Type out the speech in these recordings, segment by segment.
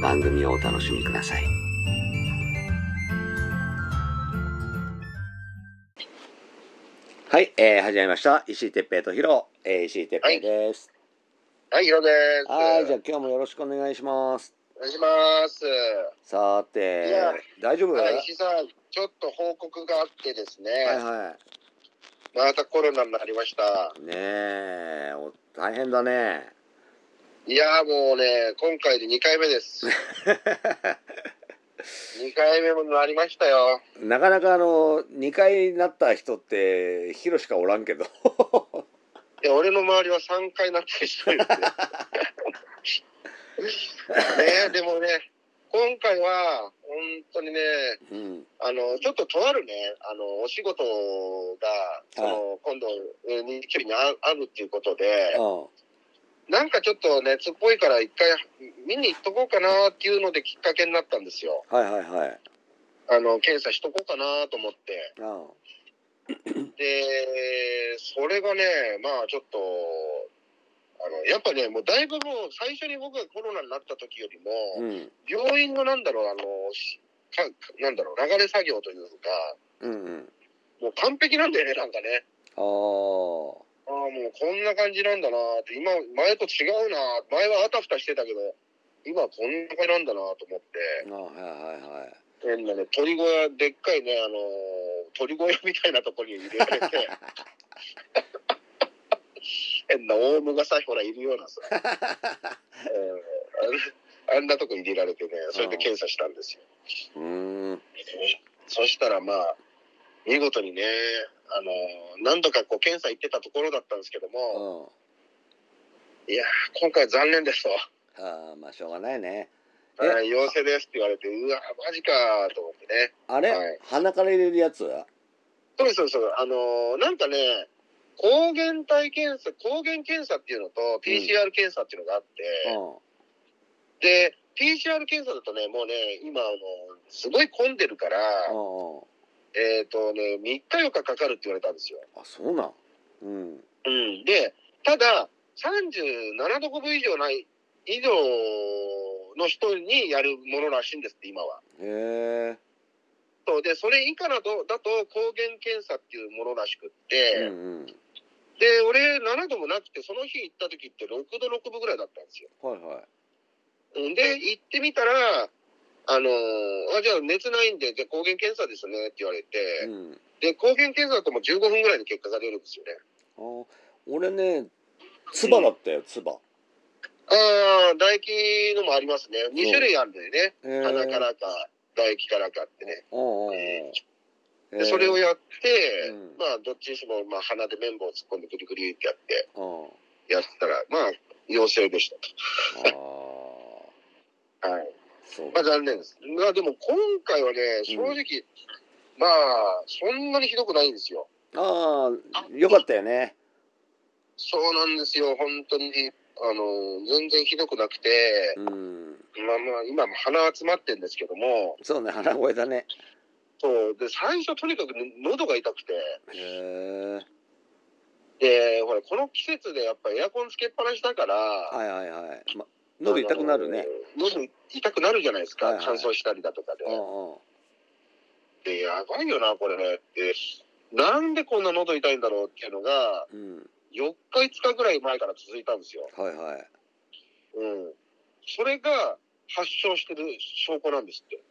番組をお楽しみください。はい、えー、始まりました。石井哲平とヒロ、えー、石井哲平です。はい、ヒロです。はい、じゃあ今日もよろしくお願いします。お願いします。さて、大丈夫、石井さん、ちょっと報告があってですね、はいはいまたコロナになりました。ねえ、お大変だね。いやーもうね、今回で2回目です。2回目もなりましたよ。なかなかあの、2回なった人って、ヒロしかおらんけど。いや、俺の周りは3回なってる人いるんで。ねでもね、今回は、本当にね、うん。あの、ちょっととあるね、あの、お仕事が、その、今度、えー日曜日にああるっていうことで、うん。なんかちょっと熱っぽいから一回見に行っとこうかなっていうのできっかけになったんですよ。はいはいはい。あの、検査しとこうかなと思って。うん。で、それがね、まあちょっと、あの、やっぱね、もうだいぶもう最初に僕がコロナになった時よりも、うん。病院のなんだろう、あの、しかなんだろう、流れ作業というか、うんうん。もう完璧なんだよね、なんかね。ああ。ああ、もうこんな感じなんだなって、今、前と違うな前はあたふたしてたけど、今はこんな感じなんだなと思って。あはいはいはい。変なね、鳥小屋、でっかいね、あのー鳥小屋みたいなところに入れられて、変なオウムがさ、ほら、いるようなさ、えーあんなとこ入れられてね、それで検査したんですよ。うーん。そしたらまあ、見事にね、あのー何度かこう検査行ってたところだったんですけどうも、いやー、今回残念ですと。ん。ああ、まあしょうがないね。えはい陽性ですって言われて、うわ、マジかーと思ってね。あれ、はい鼻から入れるやつ？そうですそうです。あのーなんかね、抗原体検査、抗原検査っていうのと PCR 検査っていうのがあって、うで、PCR 検査だとね、もうね、今、あの、すごい混んでるから、ん。うんうん。えっ、とね、3日4日かかるって言われたんですよ。あ、そうなん。うん。うん。で、ただ、37度5分以上ない、以上の人にやるものらしいんですって、今は。へえ。そうで、それ以下だと、だと抗原検査っていうものらしくって、うんうん。で、俺7度もなくて、その日行った時って6度6分ぐらいだったんですよ。はいはい。うんで、行ってみたら、あのーあ、じゃあ熱ないんで、じゃあ抗原検査ですねって言われて、うん。で、抗原検査だともう15分ぐらいで結果が出るんですよね。あ俺ね、唾だったよ、唾。ああ、唾液のもありますね。2種類あるんだよね。鼻からか、唾液からかってね。うんうんうん。で、それをやって、うんまあ、どっちにしても、まあ、鼻で綿棒を突っ込んでグリグリってやって、うん。やったら、まあ、陽性でした。と。はい。まあ、残念です。まあ、でも今回はね、正直、まあ、そんなにひどくないんですよ。ああ、よかったよね。そうなんですよ、本当に。あの、全然ひどくなくて、うん。まあまあ、今も鼻集まってるんですけども、そうね、鼻声だね。そう、で、最初とにかくね喉が痛くて、へえ。で、ほら、この季節でやっぱりエアコンつけっぱなしだから、はいはいはい。ま、喉痛くなるね。喉痛くなるじゃないですか、はいはい乾燥したりだとかで。うんうん。で、やばいよな、これねって。なんでこんな喉痛いんだろうっていうのが、うん。4日、5日ぐらい前から続いたんですよ。はいはい。うん。それが、発症してる証拠なんですって。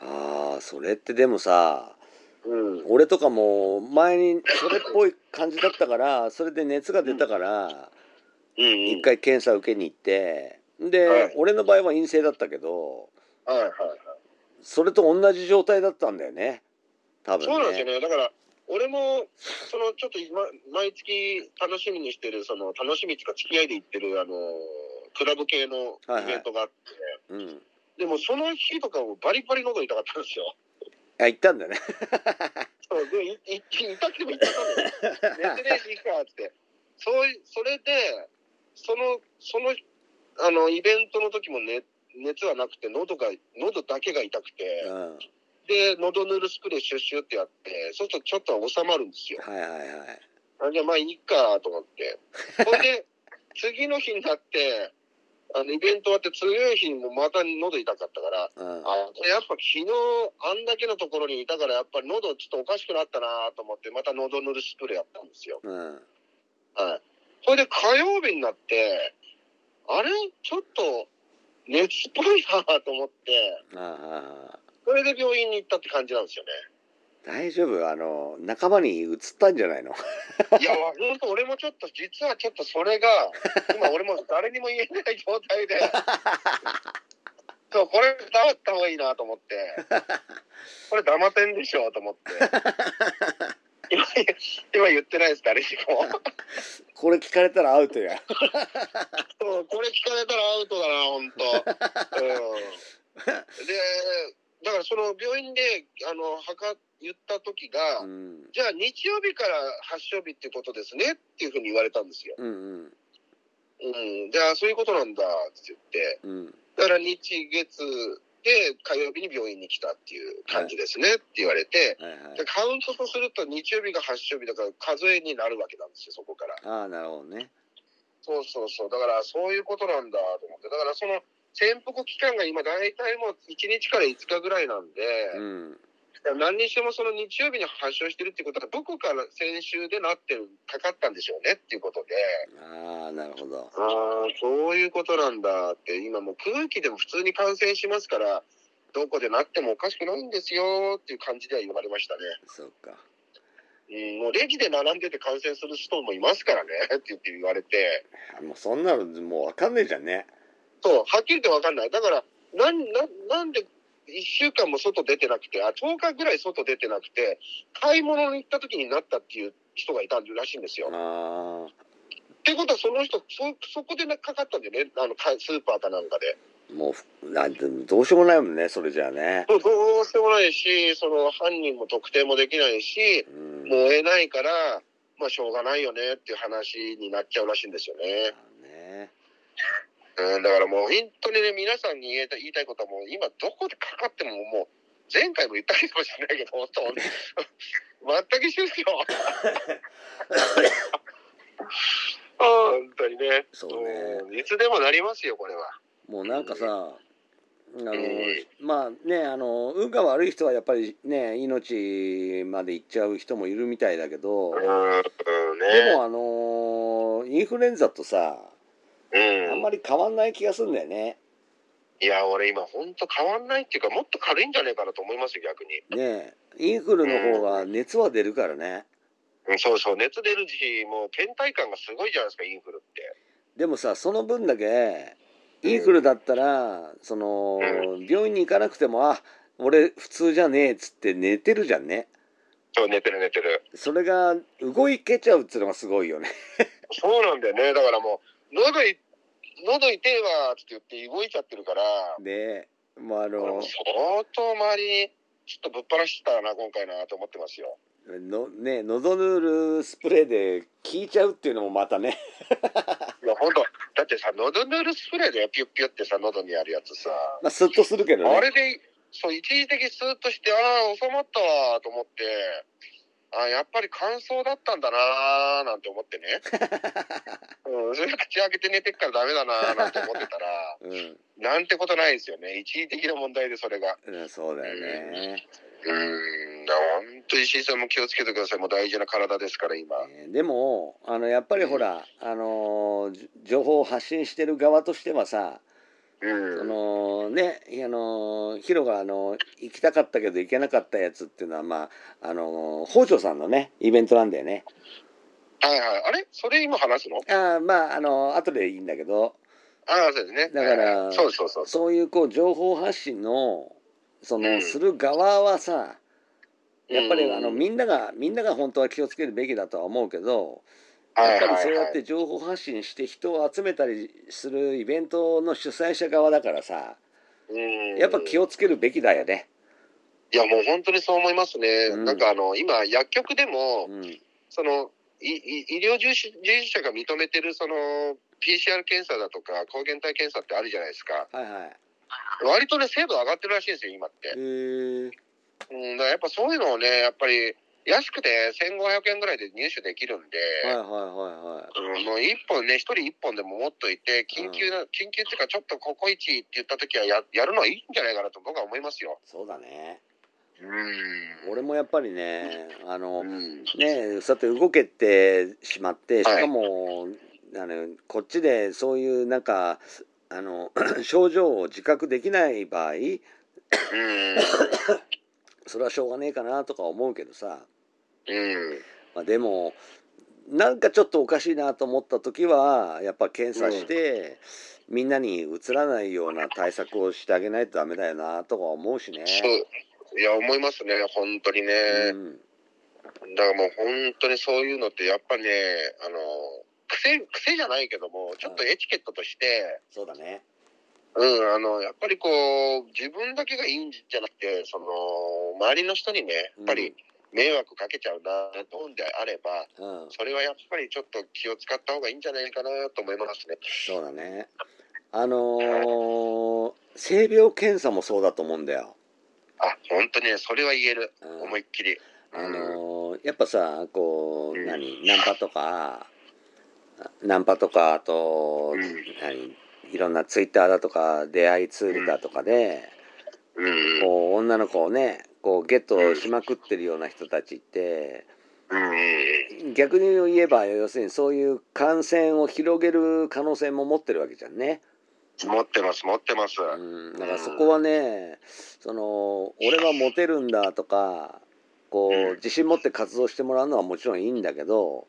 ああそれってでもさうん。俺とかも前にそれっぽい感じだったからそれで熱が出たから。一回検査受けに行ってで、はい俺の場合は陰性だったけどはいはいはい。それと同じ状態だったんだよね多分ねそうなんですよね。だから、俺も、その、ちょっと今、毎月楽しみにしてる、その、楽しみっていうか、付き合いで行ってる、あの、クラブ系のイベントがあって、うんでも、その日とかもバリバリ喉痛かったんですよ。あ行ったんだね そうで、いい痛くても痛かったんだよ。寝てねえし、いいか、って。そそれで、その、その、あの、イベントの時もね、熱はなくて、喉が、喉だけが痛くて、うんで、喉塗るスプレーシュッシュってやって、そうするとちょっと収まるんですよ。はいはいはいあじゃあまあいいかと思って。ほんで、次の日になって、あの、イベント終わって次の日にもまた喉痛かったから、うんあ、これやっぱ昨日あんだけのところにいたからやっぱり喉ちょっとおかしくなったなと思って、また喉塗るスプレーやったんですよ。うんはい。それで火曜日になって、あれ？ちょっと熱っぽいなと思って、ああそれで病院に行ったって感じなんですよね。大丈夫？あの仲間に移ったんじゃないの？いや、本当俺もちょっと、実はちょっとそれが、今俺も誰にも言えない状態で、そう、これ黙った方がいいなと思って、これ黙ってんでしょと思って。今、今言ってないです、誰にも。これ聞かれたらアウトやそうこれ聞かれたらアウトだな、本当。うん。で、だからその病院で、あの、測、言った時が、うんじゃあ日曜日から発症日ってことですねっていうふうに言われたんですよ。うんうんうん。じゃあそういうことなんだって言って。うんだから日月で火曜日に病院に来たっていう感じですねって言われて、はいはいでカウントとすると日曜日が発症日だから数えになるわけなんですよ、そこから。ああなるほどねそうそうそう。だからそういうことなんだと思って。だからその潜伏期間が今大体もう1日から5日ぐらいなんで、うん何にしてもその日曜日に発症してるっていうことはどこから先週でなってる、かかったんでしょうねっていうことで、ああなるほど。ああ、そういうことなんだって、今もう空気でも普通に感染しますから、どこでなってもおかしくないんですよっていう感じでは言われましたね。そっか。うん、もうレジで並んでて感染する人もいますからねって言って言われて、もうそんなのもうわかんねえじゃんね。そう、はっきり言ってわかんない。だから、なん、ななんで1週間も外出てなくて、あ、10日ぐらい外出てなくて、買い物に行った時になったっていう人がいたらしいんですよ。あってことはその人、そ、そこでかかったんだよね。あの、かスーパーかなんかで。あもうふなんてどうしようもないもんねそれじゃあねどうしようもないし、その犯人も特定もできないし、うんもう追えないから、まあしょうがないよねっていう話になっちゃうらしいんですよね。ねうん、だからもう本当にね、皆さんに言いたいことはもう今どこでかかってももう、前回も言ったかもしれないけど、本当、全く一緒ですよ。本当にね。そうねうんいつでもなりますよ、これは。もうなんかさあのえまあねあの運が悪い人はやっぱりね命までいっちゃう人もいるみたいだけどうん、でね。もあのインフルエンザとさうん、あんまり変わんない気がするんだよね。いや、俺今本当変わんないっていうか、もっと軽いんじゃないかなと思いますよ、逆に。ねインフルの方が熱は出るからね。うん、そうそう、熱出るし、もう倦怠感がすごいじゃないですか、インフルって。でもさその分だけインフルだったらその病院に行かなくてもあ俺普通じゃねえっつって寝てるじゃんね。そう、寝てる寝てる。それが動いけちゃうっていうのがすごいよね。そうなんだよね。だからもう、喉い、喉痛えわって言って動いちゃってるから、でもうあ俺もの相当周りにちょっとぶっ放したな、今回なと思ってますよ。のね喉塗るスプレーで効いちゃうっていうのもまたね。いや、本当だってさ、喉塗るスプレーでピュッピュってさ、喉にやるやつさ、まあスッとするけどね。あれで、そう、一時的スーッとして、ああ、収まったわと思って、ああ、やっぱり乾燥だったんだなーなんて思ってね。うん、それ口開けて寝てっからダメだなーなんて思ってたら、うんなんてことないですよね。一時的な問題で、それが。うん、そうだよね。うーん、本当石井さんも気をつけてください。もう大事な体ですから、今。えーでもあのやっぱりほら、あのーじ情報を発信してる側としてはさうん。そのねあのヒロがあの行きたかったけど行けなかったやつっていうのはまああの北条さんのねイベントなんだよねはいはい。あれ？それ今話すの？あーまああの後でいいんだけどああ、そうですね。だからそうそうそう。そういうこう情報発信のその、うんする側はさやっぱりうんあのみんながみんなが本当は気をつけるべきだとは思うけどやっぱりそうやって情報発信して人を集めたりするイベントの主催者側だからさうん。やっぱ気をつけるべきだよね。いやもう本当にそう思いますね、うん。なんかあの今薬局でも、うん。その医療従事従事者が認めてるその PCR 検査だとか抗原体検査ってあるじゃないですか。はいはい。割とね精度上がってるらしいんですよ今って、うん、だやっぱそういうのをねやっぱり安くて1500円ぐらいで入手できるんで、はいはいはいはい。うんもう一本ね、一人一本でも持っといて、緊急な、緊急っていうか、ちょっとここ一って言った時はや、やるのはいいんじゃないかなと僕は思いますよ。そうだね。うん。俺もやっぱりねあのうん。ねそうやって動けてしまってしはいかも、あのこっちでそういうなんかあの 症状を自覚できない場合うん。それはしょうがねえかなとか思うけどさ、うん。まあ、でもなんかちょっとおかしいなと思った時はやっぱ検査して、みんなにうつらないような対策をしてあげないとダメだよなとか思うしね。そう。いや、思いますね、本当にね。うんだからもう本当にそういうのって、やっぱりね、あの、癖、癖じゃないけども、ちょっとエチケットとして、そうだね。うん、あの、やっぱりこう、自分だけがいいんじゃなくて、その、周りの人にね、やっぱり迷惑かけちゃうな、と思うんであれば、うん、それはやっぱりちょっと気を使った方がいいんじゃないかなと思いますね。そうだね。あのー性病検査もそうだと思うんだよ。あ、本当にね、それは言える。うん思いっきり。あのーやっぱさこううん何？ナンパとかナンパとかあと、うん何？いろんなツイッターだとか出会いツールだとかで、うん。こう女の子をねこうゲットしまくってるような人たちってうん。逆に言えば要するにそういう感染を広げる可能性も持ってるわけじゃんね。持ってます、持ってます。うん、だからそこはねその俺はモテるんだとかこううん自信持って活動してもらうのはもちろんいいんだけど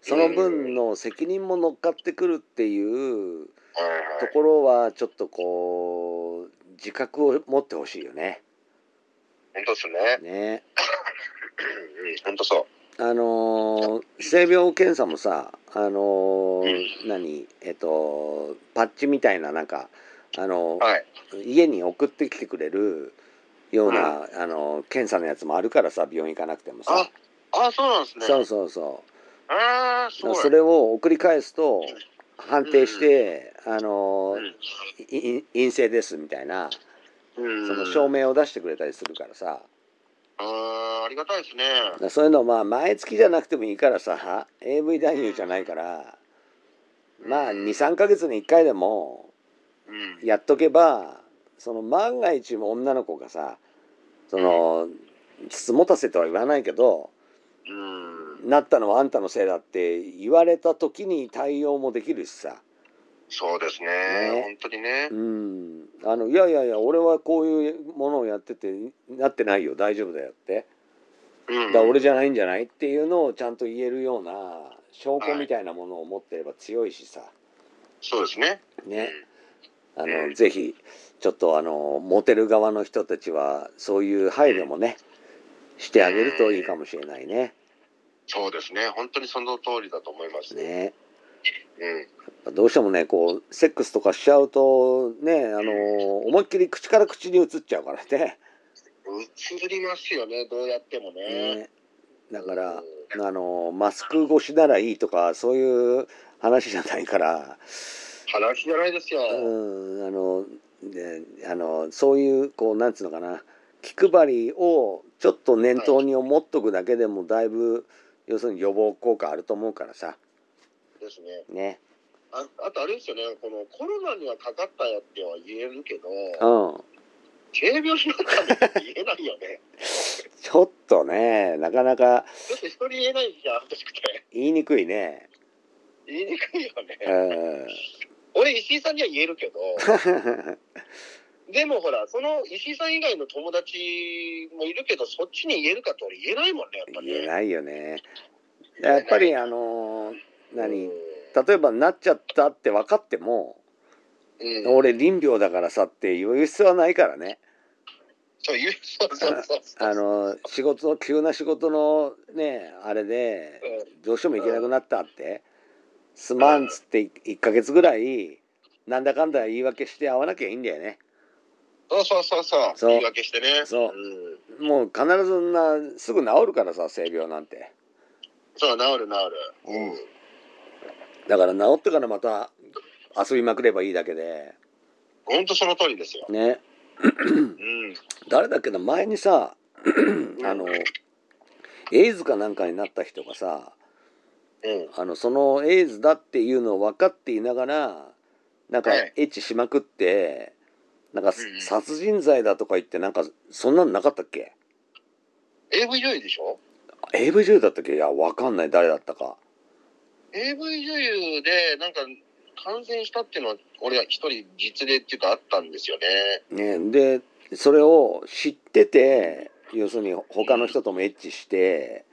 その分の責任も乗っかってくるっていうはいとはい。ころはちょっとこう自覚を持ってほしいよね。本当ですね。ねうん、本当そあのー性病検査もさあのーう何？えっとパッチみたいななんかあのう。はい。家に送ってきてくれるような、あの検査のやつもあるからさ病院行かなくてもさあ、あ、そうなんですね。そうそうそああ、そうう。それを送り返すと判定して、あのう陰性ですみたいなうん。その証明を出してくれたりするからさああ、ありがたいですね。そういうのまあ毎月じゃなくてもいいからさ AV 男優じゃないからまあ23ヶ月に1回でもうん。やっとけばその万が一も女の子がさそのつもたせとは言わないけどうん。なったのはあんたのせいだって言われた時に対応もできるしさそうですね。ね本当にねう。んあのいやいやいや俺はこういうものをやっててなってないよ大丈夫だよってうん。だ俺じゃないんじゃないっていうのをちゃんと言えるような証拠みたいなものを持ってれば強いしさそうですね。ねあうのんぜひちょっとあのモテる側の人たちはそういう配慮もねしてあげるといいかもしれないね。そうですね。本当にその通りだと思いますね。ねうん。どうしてもねこうセックスとかしちゃうとねあの思いっきり口から口に移っちゃうからね。映りますよね。どうやってもね。ねだからあのマスク越しならいいとかそういう話じゃないから。話じゃないですよ。うんあのであのそういうこうなんつうのかな気配りをちょっと念頭に思っとくだけでもだいぶ、要するに予防効果あると思うからさですね。ねああとあれですよね。このコロナにはかかったよっては言えるけど、うん軽病になったって言えないよね。ちょっとねなかなかだって人に言えないじゃん、私くて。言いにくいね言いにくいようね。ん俺、石井さんには言えるけど、でもほら、その石井さん以外の友達もいるけど、そっちに言えるかって俺言えないもんね、やっぱり、ね。言えないよねやっぱりあのー何？うん。例えばなっちゃったって分かっても、うん、俺臨病だからさって言う必要はないからね。そういう、そうそうそうそう。あの仕事急な仕事のねあれでうん。どうしても行けなくなったってすまんっつって1ヶ月ぐらいなんだかんだ言い訳して会わなきゃいいんだよね。そうそうそうそう。言い訳してね。そう。ん。もう必ずなすぐ治るからさ性病なんて。そう、治る治る。うんだから治ってからまた遊びまくればいいだけで。本当その通りですよ。ね。うん。誰だっけな前にさあのエイズかなんかになった人がさうん。あのそのエイズだっていうのを分かっていながらなんかはい。エッチしまくってなんかうんうん。殺人罪だとか言ってなんかそんなのなかったっけ？AV 女優でしょ？AV 女優だったっけ？いや分かんない。誰だったか ?AV 女優で、なんか、感染したっていうのは、俺は一人実例っていうかあったんですよね。ねでそれを知ってて要するに他の人ともエッチして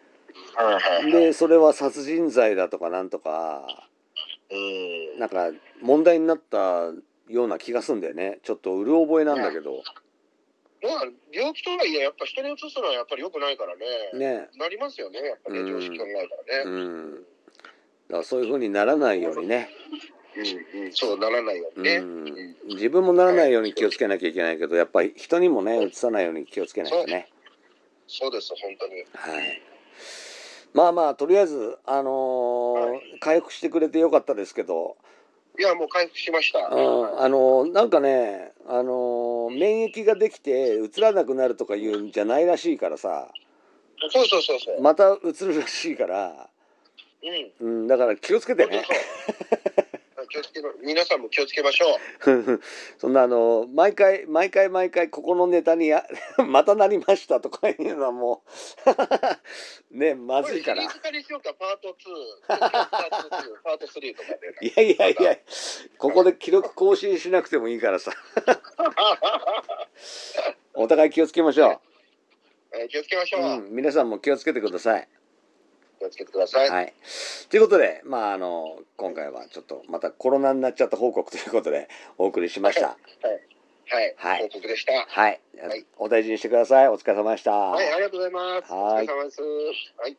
はいはいはい。でそれは殺人罪だとかなんとかうん。なんか問題になったような気がするんだよねちょっとうる覚えなんだけどまあ、病気とはいえ、やっぱ人にうつすのはやっぱり良くないからね。ねなりますよね、やっぱりね、うん常識考えたらうね。んだからそういうふうにならないようにね、うん、うん、そうならないようにね。うん、自分もならないように気をつけなきゃいけないけどやっぱり人にもねうつさないように気をつけないとね。そうです、本当に。はい。まあまあとりあえずあのーは回復してくれてよかったですけど。いや、もう回復しました。うん。あのなんかねあの免疫ができてうつらなくなるとかいうんじゃないらしいからさ。そうそうそうそう。またうつるらしいから、うん。うん、だから気をつけてね。気をつけろ。皆さんも気をつけましょう。そんなあの毎回毎回毎回ここのネタにや またなりましたとかいうのはもう ねまずいから。にしようか、パート2、パート2、パート3とかで。いやいやいやここで記録更新しなくてもいいからさ。お互い気をつけましょえー気をつけましょう、う。うん、皆さんも気をつけてください気をつけてください。はい。はい。ということで、まあ、あの、今回はちょっとまたコロナになっちゃった報告ということでお送りしました。はい報告でした。はい。はいお大事にしてください。お疲れ様でした。はい、ありがとうございます。はいお疲れ様です。はい。